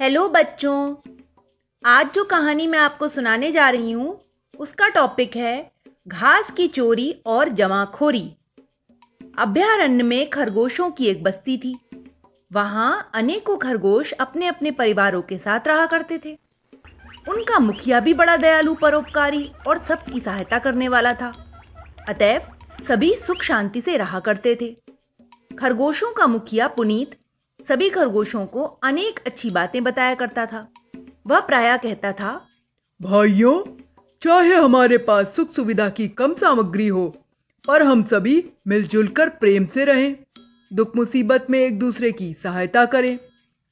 Hello बच्चों, आज जो कहानी मैं आपको सुनाने जा रही हूँ, उसका टॉपिक है घास की चोरी और जमाखोरी। अभ्यारण्य में खरगोशों की एक बस्ती थी। वहाँ अनेकों खरगोश अपने अपने परिवारों के साथ रहा करते थे। उनका मुखिया भी बड़ा दयालु, परोपकारी और सबकी सहायता करने वाला था। अतएव सभी सुख शांति से रहा करते थे। खरगोशों का मुखिया पुनीत सभी खरगोशों को अनेक अच्छी बातें बताया करता था। वह प्राय कहता था भाइयों चाहे हमारे पास सुख सुविधा की कम सामग्री हो पर हम सभी मिलजुल कर प्रेम से रहें दुख मुसीबत में एक दूसरे की सहायता करें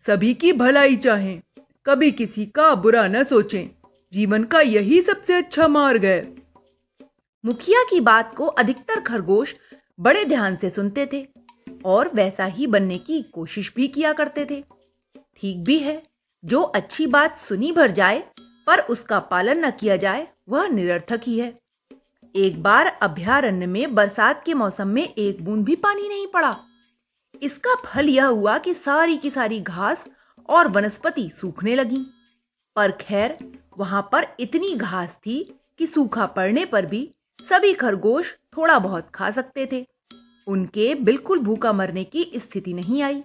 सभी की भलाई चाहें कभी किसी का बुरा न सोचें जीवन का यही सबसे अच्छा मार्ग है। मुखिया की बात को अधिकतर खरगोश बड़े ध्यान से सुनते थे। और वैसा ही बनने की कोशिश भी किया करते थे। ठीक भी है, जो अच्छी बात सुनी भर जाए, पर उसका पालन न किया जाए, वह निरर्थक ही है। एक बार अभ्यारण्य में बरसात के मौसम में एक बूंद भी पानी नहीं पड़ा। इसका फल यह हुआ कि सारी की सारी घास और वनस्पति सूखने लगी। पर खैर, वहाँ पर इतनी घास थी कि सूखा पड़ने पर भी सभी खरगोश थोड़ा बहुत खा सकते थे। उनके बिल्कुल भूखा मरने की स्थिति नहीं आई।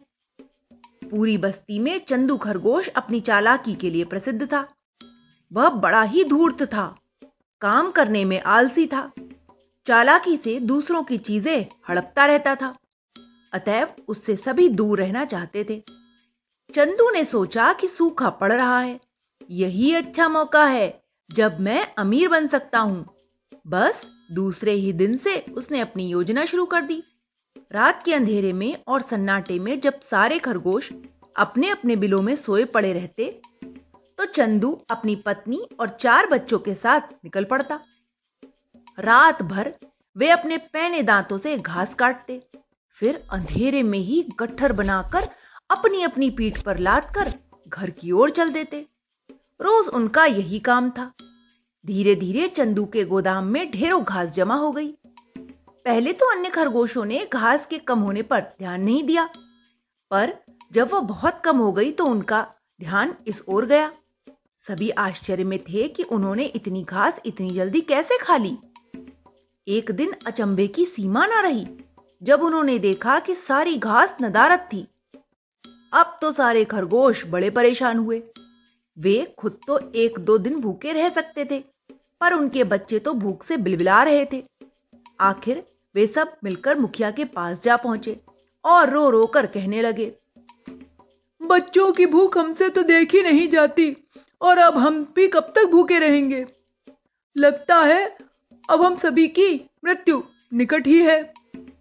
पूरी बस्ती में चंदू खरगोश अपनी चालाकी के लिए प्रसिद्ध था। वह बड़ा ही धूर्त था, काम करने में आलसी था, चालाकी से दूसरों की चीज़ें हड़पता रहता था, अतएव उससे सभी दूर रहना चाहते थे। चंदू ने सोचा कि सूखा पड़ रहा है, यही अच्छा मौका है, जब मैं अमीर बन सकता हूँ। बस दूसरे ही दिन से उसने अपनी योजना शुरू कर दी। रात के अंधेरे में और सन्नाटे में जब सारे खरगोश अपने अपने बिलों में सोए पड़े रहते तो चंदू अपनी पत्नी और चार बच्चों के साथ निकल पड़ता। रात भर वे अपने पैने दांतों से घास काटते, फिर अंधेरे में ही गट्ठर बनाकर अपनी अपनी पीठ पर लाद कर घर की ओर चल देते। रोज उनका यही काम था। धीरे धीरे चंदू के गोदाम में ढेरों घास जमा हो गई। पहले तो अन्य खरगोशों ने घास के कम होने पर ध्यान नहीं दिया, पर जब वह बहुत कम हो गई तो उनका ध्यान इस ओर गया। सभी आश्चर्य में थे कि उन्होंने इतनी घास इतनी जल्दी कैसे खा ली। एक दिन अचंबे की सीमा ना रही, जब उन्होंने देखा कि सारी घास नदारत थी। अब तो सारे खरगोश बड़े परेशान हुए। वे खुद तो एक दो दिन भूखे रह सकते थे, पर उनके बच्चे तो भूख से बिलबिला रहे थे। आखिर वे सब मिलकर मुखिया के पास जा पहुँचे और रो रो कर कहने लगे, बच्चों की भूख हमसे तो देखी नहीं जाती, और अब हम भी कब तक भूखे रहेंगे? लगता है अब हम सभी की मृत्यु निकट ही है।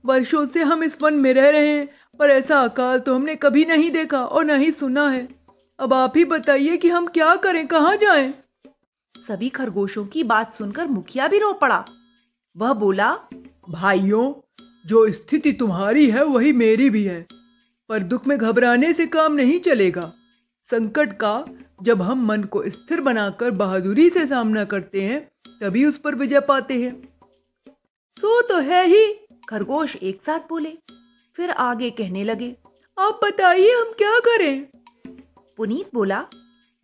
वर्षों से हम इस वन में रह रहे हैं, पर ऐसा अकाल तो हमने कभी नहीं देखा और न ही सुना है। अब आप ही बताइए कि हम क्या करें कहाँ जाएँ? सभी खरगोशों की बात सुनकर मुखिया भी रो पड़ा। वह बोला भाइयों जो स्थिति तुम्हारी है वही मेरी भी है। पर दुख में घबराने से काम नहीं चलेगा। संकट का जब हम मन को स्थिर बनाकर बहादुरी से सामना करते हैं तभी उस पर विजय पाते हैं। सो तो है ही खरगोश एक साथ बोले। फिर आगे कहने लगे आप बताइए हम क्या करें? पुनीत बोला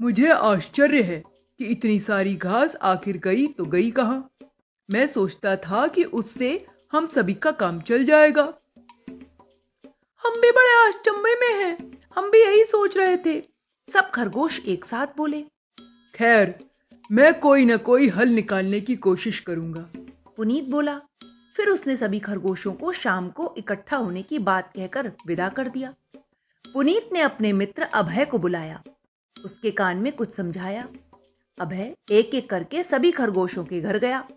मुझे आश्चर्य है कि इतनी सारी घास आखिर गई तो गई कहाँ? मैं सोचता था कि उससे हम सभी का काम चल जाएगा। हम भी बड़े आश्चर्य में हैं। हम भी यही सोच रहे थे। सब खरगोश एक साथ बोले खैर मैं कोई ना कोई हल निकालने की कोशिश करूँगा। पुनीत बोला फिर उसने सभी खरगोशों को शाम को इकट्ठा होने की बात कहकर विदा कर दिया। पुनीत ने अपने मित्र अभय को बुलाया। उसके कान में कुछ समझाया। अभय एक एक करके सभी खरगोशों के घर गया।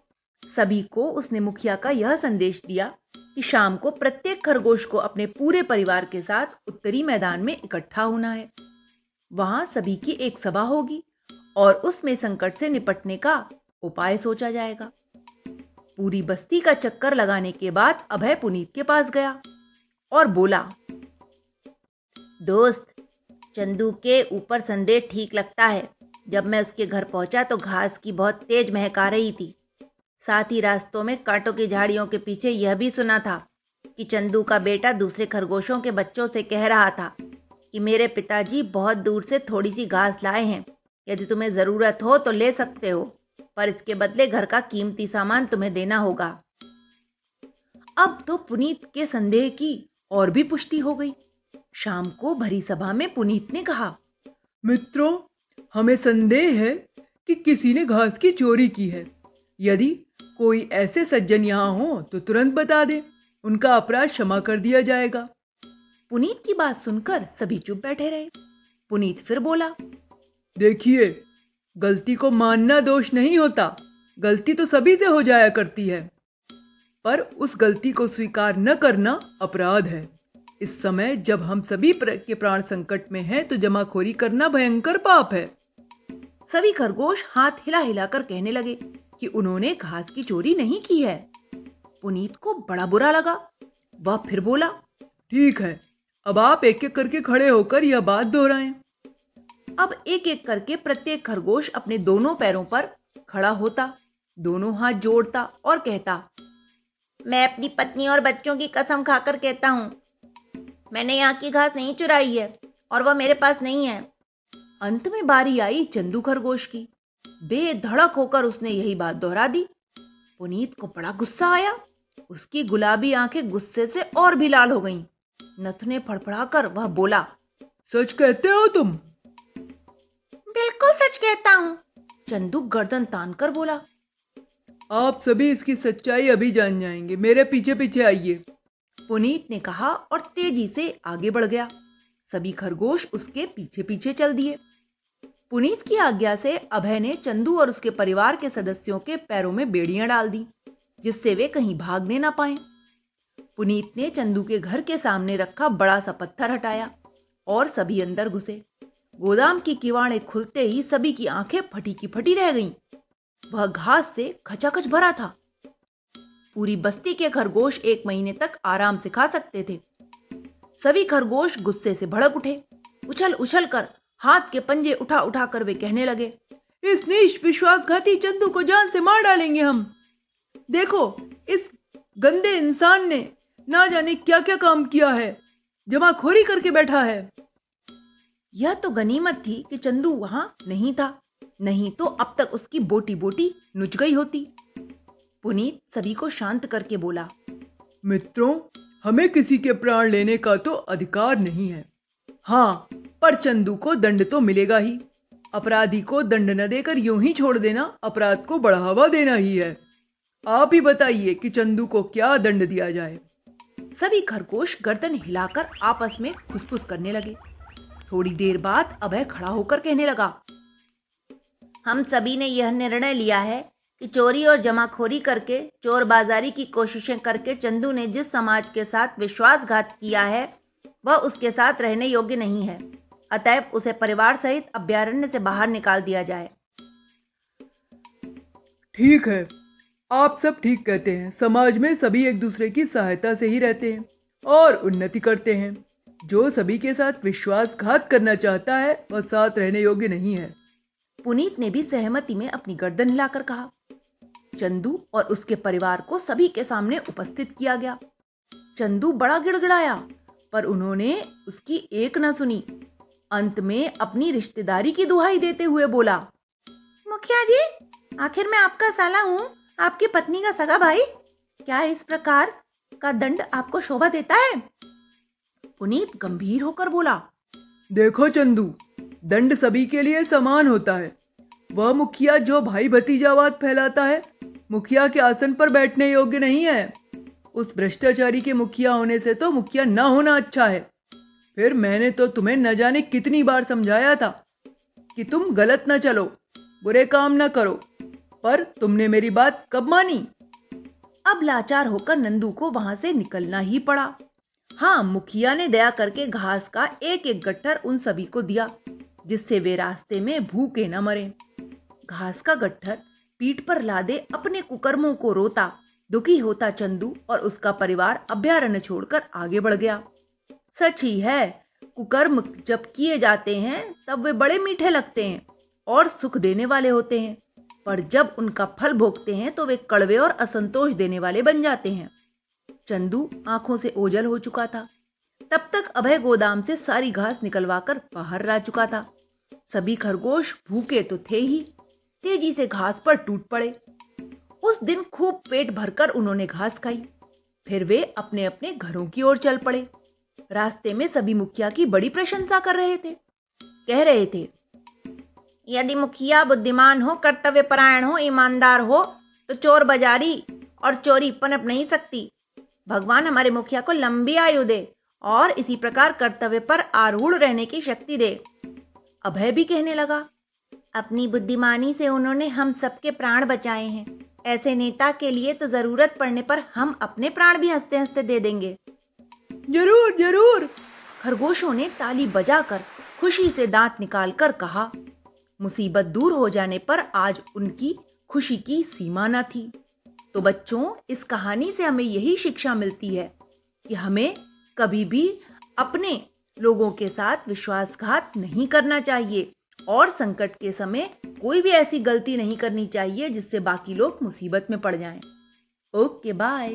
सभी को उसने मुखिया का यह संदेश दिया कि शाम को प्रत्येक खरगोश को अपने पूरे परिवार के साथ उत्तरी मैदान में इकट्ठा होना है। वहाँ सभी की एक सभा होगी और उसमें संकट से निपटने का उपाय सोचा जाएगा। पूरी बस्ती का चक्कर लगाने के बाद अभय पुनीत के पास गया और बोला दोस्त, चंदू के ऊपर संदेश ठीक लगता है। जब मैं उसके घर पहुँचा तो घास की बहुत तेज महक आ रही थी। साथ ही रास्तों में कांटों की झाड़ियों के पीछे यह भी सुना था कि चंदू का बेटा दूसरे खरगोशों के बच्चों से कह रहा था कि मेरे पिताजी बहुत दूर से थोड़ी सी घास लाए हैं। यदि तुम्हें ज़रूरत हो तो ले सकते हो, पर इसके बदले घर का कीमती सामान तुम्हें देना होगा। अब तो पुनीत के संदेह की और भी पुष्टि हो गई। शाम को भरी सभा में पुनीत ने कहा मित्रों हमें संदेह है कि किसी ने घास की चोरी की है। यदि कोई ऐसे सज्जन यहाँ हो तो तुरंत बता दे उनका अपराध क्षमा कर दिया जाएगा। पुनीत की बात सुनकर सभी चुप बैठे रहे। पुनीत फिर बोला देखिए गलती को मानना दोष नहीं होता। गलती तो सभी से हो जाया करती है। पर उस गलती को स्वीकार न करना अपराध है। इस समय जब हम सभी के प्राण संकट में हैं तो जमाखोरी करना भयंकर पाप है। सभी खरगोश हाथ हिला हिलाकर कहने लगे कि उन्होंने घास की चोरी नहीं की है। पुनीत को बड़ा बुरा लगा। वह फिर बोला ठीक है अब आप एक एक करके खड़े होकर यह बात दोहराएँ। अब एक एक करके प्रत्येक खरगोश अपने दोनों पैरों पर खड़ा होता दोनों हाथ जोड़ता और कहता मैं अपनी पत्नी और बच्चों की कसम खाकर कहता हूँ मैंने यहाँ की घास नहीं चुराई है और वह मेरे पास नहीं है। अंत में बारी आई चंदू खरगोश की। बेधड़क होकर उसने यही बात दोहरा दी। पुनीत को बड़ा गुस्सा आया। उसकी गुलाबी आँखें गुस्से से और भी लाल हो गईं। नथुने फड़फड़ाकर वह बोला सच कहते हो तुम? बिल्कुल सच कहता हूँ। चंदू गर्दन तान कर बोला आप सभी इसकी सच्चाई अभी जान जाएँगे। मेरे पीछे पीछे आइए। पुनीत ने कहा और तेज़ी से आगे बढ़ गया। सभी खरगोश उसके पीछे पीछे चल दिए। पुनीत की आज्ञा से अभय ने चंदू और उसके परिवार के सदस्यों के पैरों में बेड़ियाँ डाल दी, जिससे वे कहीं भागने ना पाए। पुनीत ने चंदू के घर के सामने रखा बड़ा सा पत्थर हटाया और सभी अंदर घुसे। गोदाम की किवाड़े खुलते ही सभी की आँखें फटी की फटी रह गईं। वह घास से खचाखच भरा था। पूरी बस्ती के खरगोश एक महीने तक आराम से खा सकते थे। सभी खरगोश गुस्से से भड़क उठे। उछल उछल कर हाथ के पंजे उठा उठा कर वे कहने लगे, इस नीच विश्वासघाती चंदू को जान से मार डालेंगे हम। देखो, इस गंदे इंसान ने ना जाने क्या क्या काम किया है। जमाखोरी करके बैठा है। यह तो गनीमत थी कि चंदू वहाँ नहीं था। नहीं तो अब तक उसकी बोटी बोटी नुच गई होती। पुनीत सभी को शांत करके बोला मित्रों हमें किसी के प्राण लेने का तो अधिकार नहीं है। हाँ पर चंदू को दंड तो मिलेगा ही। अपराधी को दंड न देकर यूँ ही छोड़ देना अपराध को बढ़ावा देना ही है। आप ही बताइए कि चंदू को क्या दंड दिया जाए। सभी खरगोश गर्दन हिलाकर आपस में खुसफुस करने लगे। थोड़ी देर बाद अभय खड़ा होकर कहने लगा हम सभी ने यह निर्णय लिया है कि चोरी और जमाखोरी करके चोर बाजारी की कोशिशें करके चंदू ने जिस समाज के साथ विश्वासघात किया है वह उसके साथ रहने योग्य नहीं है। अतएव उसे परिवार सहित अभ्यारण्य से बाहर निकाल दिया जाए। ठीक है। आप सब ठीक कहते हैं। समाज में सभी एक दूसरे की सहायता से ही रहते हैं और उन्नति करते हैं। जो सभी के साथ विश्वासघात करना चाहता है वह साथ रहने योग्य नहीं है। पुनीत ने भी सहमति में अपनी गर्दन हिलाकर कहा। चंदू और उसके परिवार को सभी के सामने उपस्थित किया गया। चंदू बड़ा गिड़गिड़ाया, पर उन्होंने उसकी एक न सुनी। अंत में अपनी रिश्तेदारी की दुहाई देते हुए बोला, मुखिया जी, आखिर मैं आपका साला हूँ, आपकी पत्नी का सगा भाई? क्या इस प्रकार का दंड आपको शोभा देता है? पुनीत गंभीर होकर बोला, देखो चंदू, दंड सभी के लिए समान होता है। वह मुखिया जो भाई भतीजावाद फैलाता है, मुखिया के आसन पर बैठने योग्य नहीं है। उस भ्रष्टाचारी के मुखिया होने से तो मुखिया न होना अच्छा है। फिर मैंने तो तुम्हें न जाने कितनी बार समझाया था कि तुम गलत न चलो, बुरे काम न करो, पर तुमने मेरी बात कब मानी? अब लाचार होकर नंदू को वहाँ से निकलना ही पड़ा। हाँ, मुखिया ने दया करके घास का एक एक गट्ठर उन सभी को दिया, जिससे वे रास्ते में भूखे न मरे। घास का गट्ठर पीठ पर लादे अपने कुकर्मों को रोता, दुखी होता चंदू और उसका परिवार अभ्यारण्य छोड़कर आगे बढ़ गया। सच ही है, कुकर्म जब किए जाते हैं, तब वे बड़े मीठे लगते हैं और सुख देने वाले होते हैं। पर जब उनका फल भोगते हैं तो वे कड़वे और असंतोष देने वाले बन जाते हैं। चंदू आँखों से ओझल हो चुका था। तब तक अभय गोदाम से सारी घास निकलवाकर बाहर ला चुका था। सभी खरगोश भूखे तो थे ही तेज़ी से घास पर टूट पड़े। उस दिन खूब पेट भरकर उन्होंने घास खाई। फिर वे अपने अपने घरों की ओर चल पड़े। रास्ते में सभी मुखिया की बड़ी प्रशंसा कर रहे थे। कह रहे थे, यदि मुखिया बुद्धिमान हो, कर्तव्य परायण हो, ईमानदार हो तो चोर बाजारी और चोरी पनप नहीं सकती। भगवान हमारे मुखिया को लंबी आयु दे और इसी प्रकार कर्तव्य पर आरूढ़ रहने की शक्ति दे। अभय भी कहने लगा अपनी बुद्धिमानी से उन्होंने हम सबके प्राण बचाए हैं। ऐसे नेता के लिए तो ज़रूरत पड़ने पर हम अपने प्राण भी हँसते हँसते दे देंगे। ज़रूर ज़रूर। खरगोशों ने ताली बजाकर खुशी से दांत निकालकर कहा मुसीबत दूर हो जाने पर आज उनकी खुशी की सीमा न थी। तो बच्चों इस कहानी से हमें यही शिक्षा मिलती है कि हमें कभी भी अपने लोगों के साथ विश्वासघात नहीं करना चाहिए। और संकट के समय कोई भी ऐसी गलती नहीं करनी चाहिए जिससे बाकी लोग मुसीबत में पड़ जाएँ। Okay bye